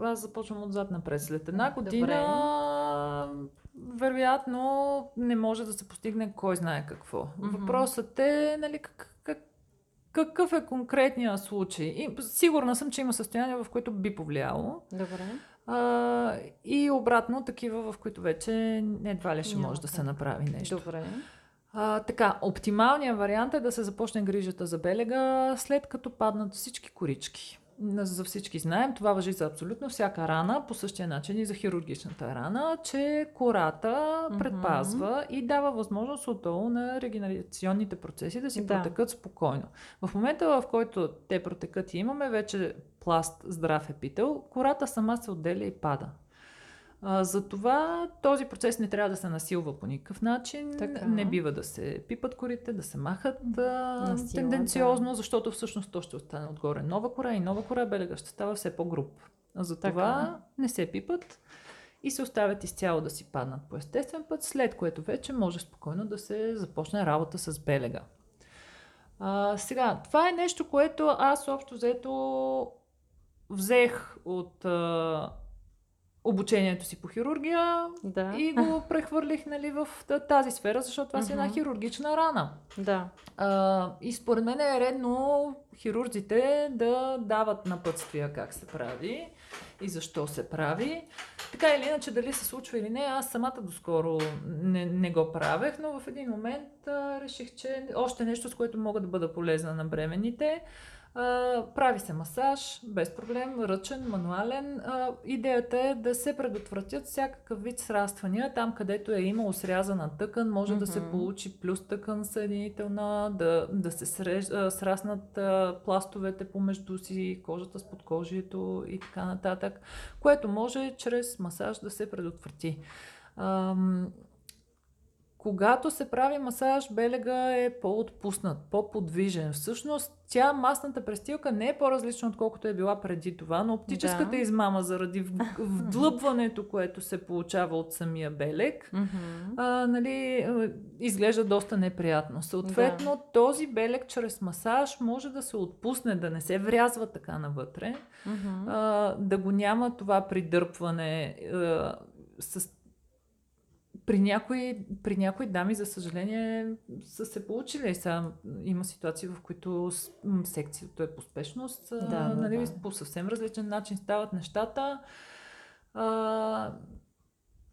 аз започвам отзад напред. След една Добре. година, вероятно, не може да се постигне кой знае какво. Въпросът е, нали, как, как, какъв е конкретният случай. И сигурна съм, че има състояние, в които би повлияло. Добре. А, и обратно, такива, в които вече едва ли ще Няма може да се направи нещо. Добре. А, така, оптималният вариант е да се започне грижата за белега след като паднат всички корички. За всички знаем, това въжи за абсолютно всяка рана, по същия начин и за хирургичната рана, че кората предпазва и дава възможност отдолу на регенерационните процеси да си Да. протекат спокойно. В момента, в който те протекат и имаме вече пласт здрав епител, кората сама се отделя и пада. А, затова този процес не трябва да се насилва по никакъв начин. Така. Не бива да се пипат корите, да се махат а, На сила, тенденциозно, защото всъщност то ще остане отгоре нова кора и нова кора белега ще става все по-груб. Затова Така. не се пипат и се оставят изцяло да си паднат по естествен път, след което вече може спокойно да се започне работа с белега. А, сега, това е нещо, което аз общо взето взех от а, обучението си по хирургия Да. и го прехвърлих нали, в тази сфера, защото това си е една хирургична рана. Да. А, и според мен е редно хирурзите да дават напътствия как се прави и защо се прави. Така или иначе, дали се случва или не, аз самата доскоро не, не го правех, но в един момент а, реших, че още нещо, с което мога да бъда полезна на бременните. А, прави се масаж, без проблем, ръчен, мануален. А, идеята е да се предотвратят всякакъв вид сраствания. Там, където е имало срязана тъкан, може да се получи плюс тъкан съединителна, да, да се среж, а, сраснат а, пластовете помежду си, кожата с подкожието и така нататък, което може чрез масаж да се предотврати. Ам, когато се прави масаж, белега е по-отпуснат, по-подвижен. Всъщност, тя масната престилка не е по-различна, отколкото е била преди това, но оптическата Да. измама заради вдлъбването, което се получава от самия белег, а, нали, изглежда доста неприятно. Съответно, този белег чрез масаж може да се отпусне, да не се врязва така навътре, Мгм. а, да го няма това придърпване а, с при някои, при някои дами, за съжаление, са се получили. Сега има ситуации, в които секцията е по спешност. Да, да, нали, да. По съвсем различен начин стават нещата. А,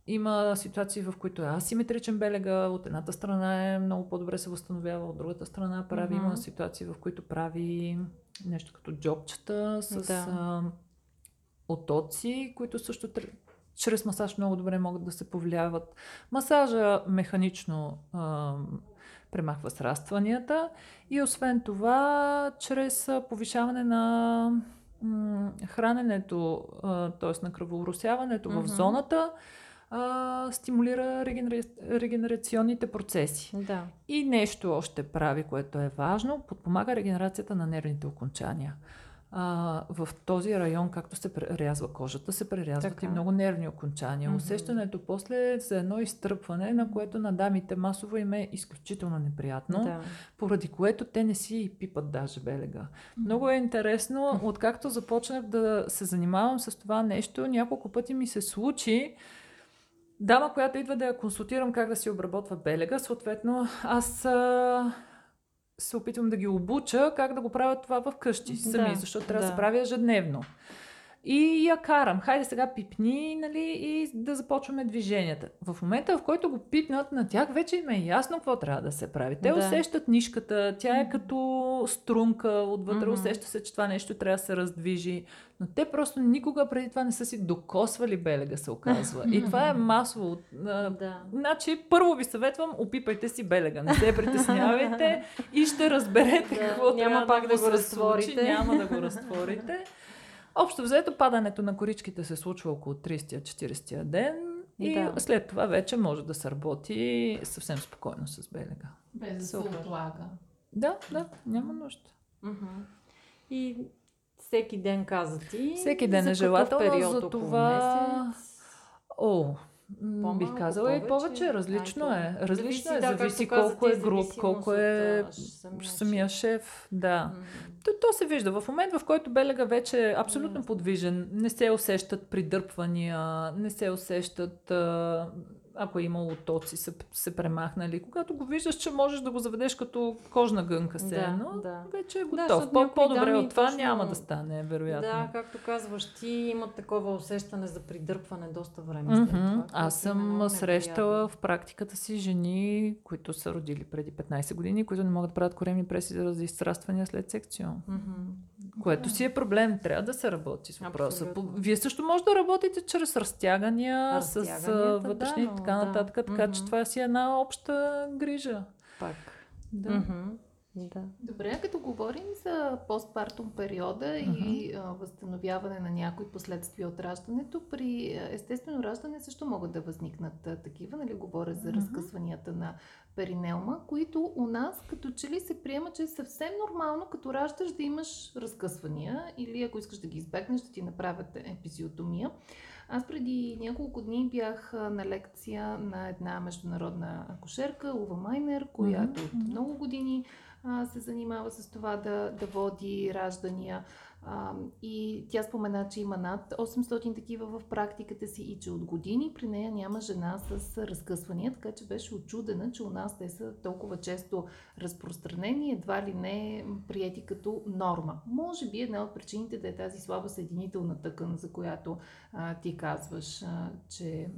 има ситуации, в които е асиметричен белега. От едната страна е много по-добре се възстановява, от другата страна прави. Мгм. Има ситуации, в които прави нещо като джобчета с Да. а, отоци, които също чрез масаж много добре могат да се повлияват. Масажа механично а, премахва срастванията и освен това, чрез повишаване на м, храненето, т.е. на кръворосяването в Мгм. зоната, а, стимулира регенера... регенерационните процеси. Да. И нещо още прави, което е важно, подпомага регенерацията на нервните окончания. А, в този район, както се прерязва кожата, се прерязват Така. и много нервни окончания. Мгм. Усещането после за едно изтръпване, на което на дамите масово им е изключително неприятно, Да. поради което те не си и пипат даже белега. Много е интересно, откакто започнах да се занимавам с това нещо, няколко пъти ми се случи дама, която идва да я консултирам как да си обработва белега, съответно аз а, се опитвам да ги обуча как да го правят това в къщи сами, Да, защото трябва да. се прави ежедневно. И я карам, хайде сега пипни, нали, и да започваме движенията. В момента, в който го пипнат, на тях вече им е ясно какво трябва да се прави. Те Да. усещат нишката, тя е като струнка, отвътре Мгм. усеща се, че това нещо трябва да се раздвижи. Но те просто никога преди това не са си докосвали белега, се оказва. И това е масово. Да. Значи, първо ви съветвам, опипайте си белега. Не се притеснявайте и ще разберете Да, какво няма трябва пак да му го разтворите. Случи, няма да го разтворите. Общо взето, падането на коричките се случва около 30-40 ден и Да. след това вече може да се работи съвсем спокойно с белега. Без да се Супер. отлага. Да, да, няма нужда. Мгм. И всеки ден каза ти. Всеки ден за е желателно, период, за това- месец? О, По-малко, бих казала и повече? повече. Различно е. Различно зависи, е. да, Зависи колко е груп, колко е самия самия шеф. Да. То, то се вижда. В момент, в който белега вече е абсолютно подвижен, не се усещат придърпвания, не се усещат, а, ако е имало тоци, се, се премахнали. Когато го виждаш, че можеш да го заведеш като кожна гънка се, Да, но да. вече е Да, готов. По, някои по-добре дами от това точно- няма да стане, вероятно. Да, както казваш, ти имат такова усещане за придърпване доста време. След това, Аз им е съм срещала в практиката си жени, които са родили преди 15 години, които не могат да правят коремни преси заради израствания след секцион. Мгм. Което си е проблем. Трябва да се работи с въпроса. Абсолютно. Вие също може да работите чрез разтягания, с вътрешни да, и така нататък. Така че Мгм. това си е една обща грижа. Пак. Да. Мгм. Да. Добре, като говорим за постпартум периода и а, възстановяване на някои последствия от раждането, при естествено раждане също могат да възникнат а, такива, нали, говоря за разкъсванията на перинеума, които у нас като че ли се приема, че е съвсем нормално, като раждаш да имаш разкъсвания или ако искаш да ги избегнеш, да ти направят епизиотомия. Аз преди няколко дни бях на лекция на една международна акушерка, Ува Майнер, която от Мгм. много години а, се занимава с това да, да води раждания. А, и тя спомена, че има над 800 такива в практиката си и че от години при нея няма жена с разкъсвания, така че беше очудена, че у нас те са толкова често разпространени, едва ли не приети като норма. Може би една от причините да е тази слаба съединителна тъкан, за която а, ти казваш, а, че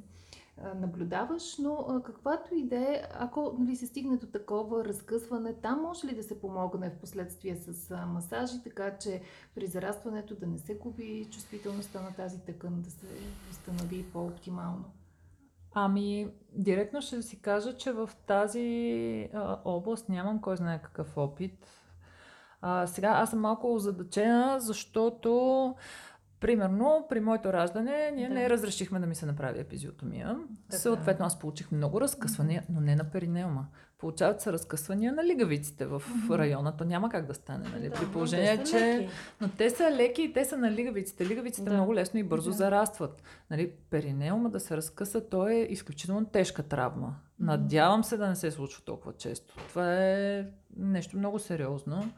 наблюдаваш, но каквато и е, ако нали, се стигне до такова разкъсване, там може ли да се помогне в последствие с масажи, така че при зарастването да не се губи чувствителността на тази тъкан, да се възстанови по-оптимално? Ами, директно ще си кажа, че в тази а, област нямам кой знае какъв опит. А, сега аз съм малко озадачена, защото Примерно, при моето раждане, ние Да. не разрешихме да ми се направи епизиотомия. Така. Съответно, аз получих много разкъсвания, но не на перинеума. Получават се разкъсвания на лигавиците в района. То няма как да стане, нали? Да, при положение, че... леки. Но те са леки и те са на лигавиците. Лигавиците Да. много лесно и бързо Да. зарастват. Нали, перинеума да се разкъса, то е изключително тежка травма. Надявам се да не се случва толкова често. Това е нещо много сериозно.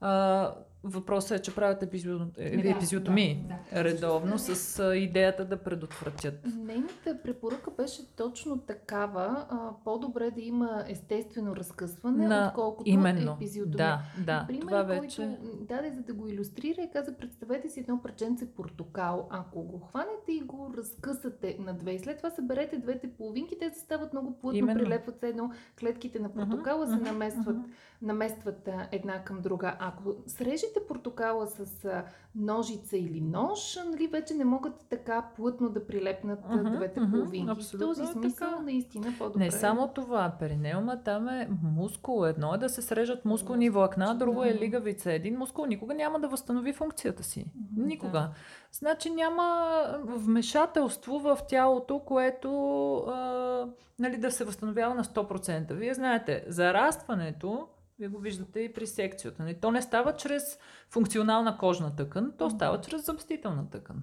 А, въпросът е, че правят епизио... е, Да, епизиотомии да, да. редовно с идеята да предотвратят. Нейната препоръка беше точно такава. А, по-добре да има естествено разкъсване, На- отколкото Именно. епизиотомия. Да, да. Пример, Това вече... който даде за да го иллюстрира и каза, представете си едно парченце портокал. Ако го хванете и го разкъсате на две и след това съберете двете половинки, те се стават много плътно, Именно. прилепват се едно, клетките на портокала се мгм, наместват, мгм. наместват една към друга. Ако срежете портокала с ножица или нож, нали, вече не могат така плътно да прилепнат Мгм, двете мгм, половинки. В този е смисъл така. наистина по-добре. Не само това, перинеума там е мускул. Едно е да се срежат мускулни влакна, друго е Да. лигавица. Един мускул никога няма да възстанови функцията си. Мгм, Никога. Значи няма вмешателство в тялото, което а, нали, да се възстановява на 100%. Вие знаете, зарастването, вие го виждате и при секцията. Нали? То не става чрез функционална кожна тъкан, то става чрез заместителна тъкан.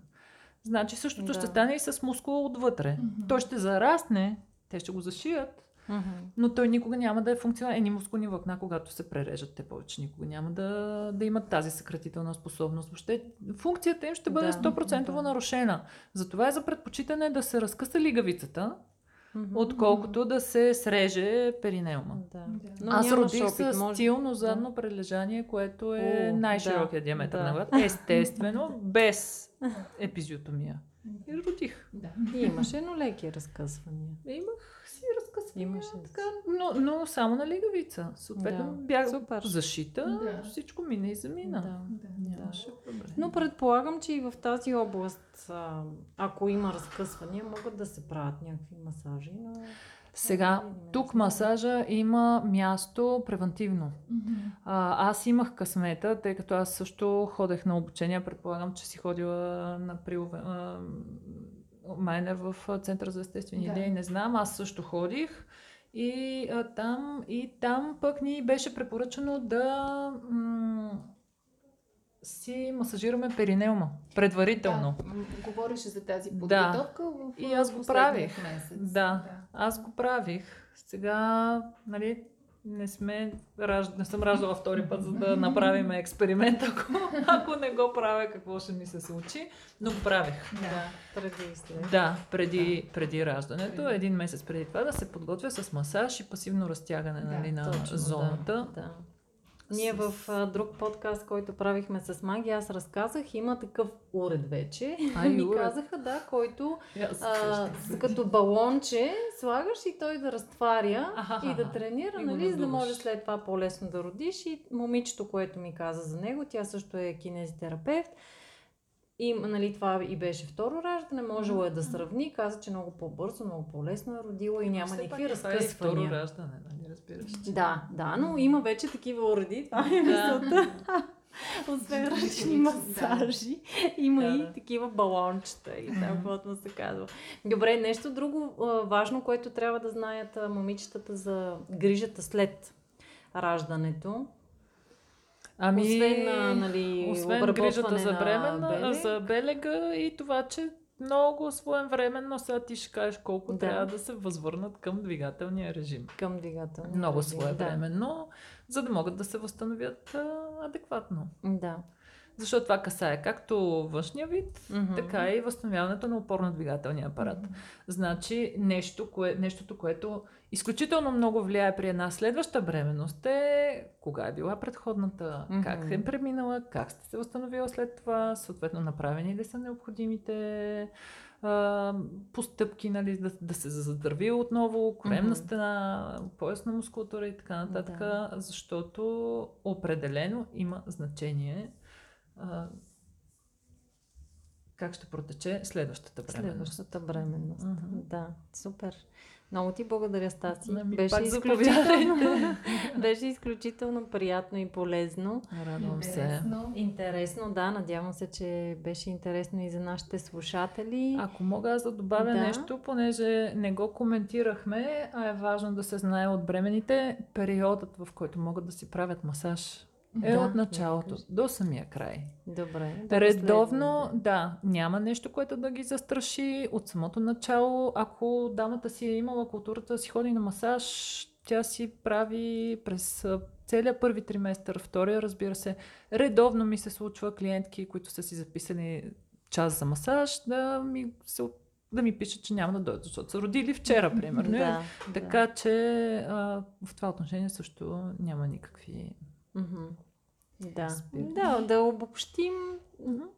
Значи същото Да. ще стане и с мускула отвътре. Мгм. Той ще зарасне, те ще го зашият, Мгм. но той никога няма да е функционален. Едни мускулни влакна, когато се прережат, те повече никога няма да, да имат тази съкратителна способност. Въобще функцията им ще бъде Да, 100% да. нарушена. Затова е за предпочитане да се разкъса лигавицата, Отколкото да се среже перинеума. Да. Да. Но Аз родих с може- стилно задно прележание, което е О, най-широкия да, диаметър да. на главата. Естествено, без епизиотомия. И родих. Да. И имаше, но леки разкъсвания. Имах разкъсвания, Имаше. така, но, но само на лигавица. Съответно, Да, бях супер. зашита, Да. всичко мина и замина. Да. Да. Нямаше проблем. Но предполагам, че и в тази област, ако има разкъсвания, могат да се правят някакви масажи. Но... Сега, тук масажа има място превентивно. А, аз имах късмета, тъй като аз също ходех на обучение, предполагам, че си ходила на прилове, майнер в Центъра за естествени Да. идеи, не знам, аз също ходих. И а, там, и там пък ни беше препоръчано да м- си масажираме перинеума предварително. Да, говореше за тази Да. подготовка в И аз го правих. Месец. Да. Аз го правих. Сега, нали, не сме, раж... не съм раждала втори път, за да направим експеримент. Ако, ако не го правя, какво ще ми се случи. Но го правих. Да, преди и след. Да, преди, преди раждането, един месец преди това, да се подготвя с масаж и пасивно разтягане Да, нали, на Точно, зоната. Да, да. Ние в а, друг подкаст, който правихме с Маги, аз разказах, има такъв уред вече. Ай, Ми уред. казаха, да, който а, като балонче слагаш и той да разтваря и да тренира, И нали, за да може след това по-лесно да родиш. И момичето, което ми каза за него, тя също е кинезитерапевт. И нали, това и беше второ раждане, можело е да сравни, каза, че много по-бързо, много по-лесно е родила и няма никакви пак това е и второ разкъсвания. раждане, нали, разбираш. Да, да, но има вече такива уреди. Това е мисълта. Освен ръчни масажи, има Да, и да. такива балончета или там, каквото се казва. Добре, нещо друго важно, което трябва да знаят момичетата за грижата след раждането. Ами, освен, а, нали, освен грижата за на бременна, белег. за белега и това, че много своевременно сега ти ще кажеш колко Да. трябва да се възвърнат към двигателния режим. Към двигателния Много режим. своевременно, за да могат да се възстановят а, адекватно. Да. Защото това касае както външния вид, Мгм. така и възстановяването на опорно-двигателния апарат. Значи нещо, кое, нещото, което изключително много влияе при една следваща бременност е кога е била предходната, Мгм. как е преминала, как сте се възстановила след това, съответно направени ли са необходимите а, постъпки, нали, да, да се заздрави отново, коремна Мгм. стена, поясна мускулатура и така нататък, Да. защото определено има значение а, как ще протече следващата бременност. Следващата бременност. Мгм. Да, супер. Много ти благодаря, Стаси. Ами, Беше пак изключително, беше изключително приятно и полезно. Радвам се. Интересно. Интересно, да. Надявам се, че беше интересно и за нашите слушатели. Ако мога аз да добавя Да. нещо, понеже не го коментирахме, а е важно да се знае от бременните, периодът, в който могат да си правят масаж е Да, от началото да, до самия край. Добре. да го Редовно, следваме. да, няма нещо, което да ги застраши от самото начало. Ако дамата си е имала културата да си ходи на масаж, тя си прави през целия първи триместър, втория, разбира се. Редовно ми се случва клиентки, които са си записани час за масаж, да ми, се, да ми пишат, че няма да дойдат, защото са родили вчера, примерно. Да, Така че а, в това отношение също няма никакви... Да. Да. Спирам. да, да обобщим.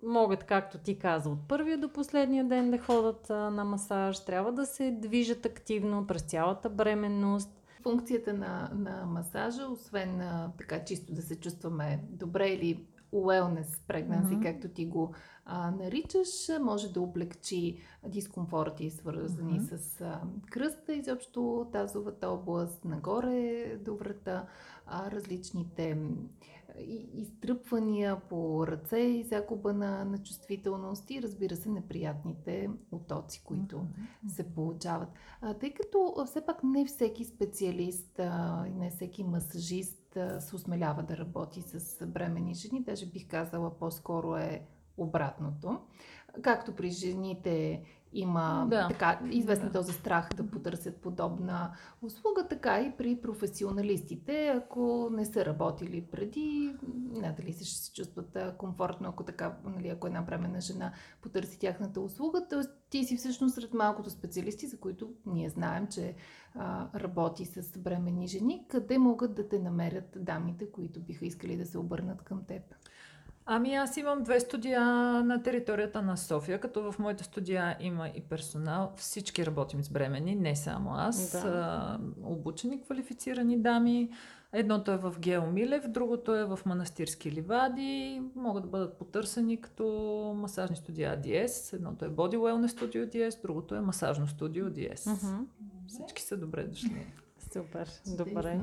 Могат, както ти каза, от първия до последния ден да ходят а, на масаж. Трябва да се движат активно през цялата бременност. Функцията на, на масажа, освен а, така чисто да се чувстваме добре или уелнес pregnancy, Мгм. както ти го а, наричаш, може да облегчи дискомфорти, свързани Мгм. с а, кръста, изобщо тазовата област, нагоре до врата, а, различните и- изтръпвания по ръце и загуба на, на чувствителност и разбира се неприятните отоци, които се получават. А, тъй като все пак не всеки специалист а, и не всеки масажист а, се осмелява да работи с бремени жени, даже бих казала по-скоро е обратното. Както при жените има Да. така, известен Да. този страх да потърсят подобна услуга, така и при професионалистите, ако не са работили преди, не дали се ще се чувстват комфортно, ако така, нали, ако една бременна жена потърси тяхната услуга. Тоест, ти си всъщност сред малкото специалисти, за които ние знаем, че а, работи с бременни жени. Къде могат да те намерят дамите, които биха искали да се обърнат към теб? Ами аз имам две студия на територията на София, като в моите студия има и персонал. Всички работим с бремени, не само аз. Да. А, обучени, квалифицирани дами. Едното е в Гео Милев, другото е в Манастирски ливади. Могат да бъдат потърсени като масажни студия ADS. Едното е Body Wellness Studio ADS, другото е масажно студио ADS. Всички са добре дошли. Супер. Добре.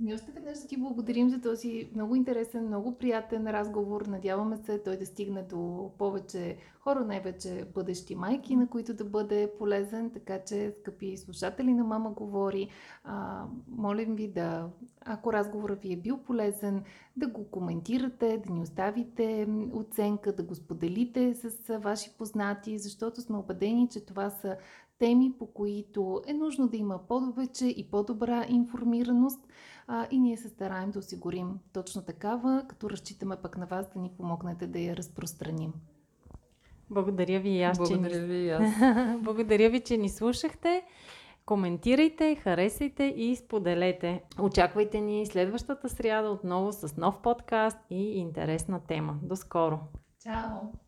Ми още веднъж ти благодарим за този много интересен, много приятен разговор. Надяваме се той да стигне до повече хора, най-вече бъдещи майки, на които да бъде полезен. Така че, скъпи слушатели на Мама говори, а, молим ви да, ако разговорът ви е бил полезен, да го коментирате, да ни оставите оценка, да го споделите с ваши познати, защото сме убедени, че това са теми, по които е нужно да има повече и по-добра информираност а, и ние се стараем да осигурим точно такава, като разчитаме пък на вас да ни помогнете да я разпространим. Благодаря ви и аз, че Благодаря ви и аз. Благодаря ви, че ни слушахте. Коментирайте, харесайте и споделете. Очаквайте ни следващата сряда отново с нов подкаст и интересна тема. До скоро! Чао!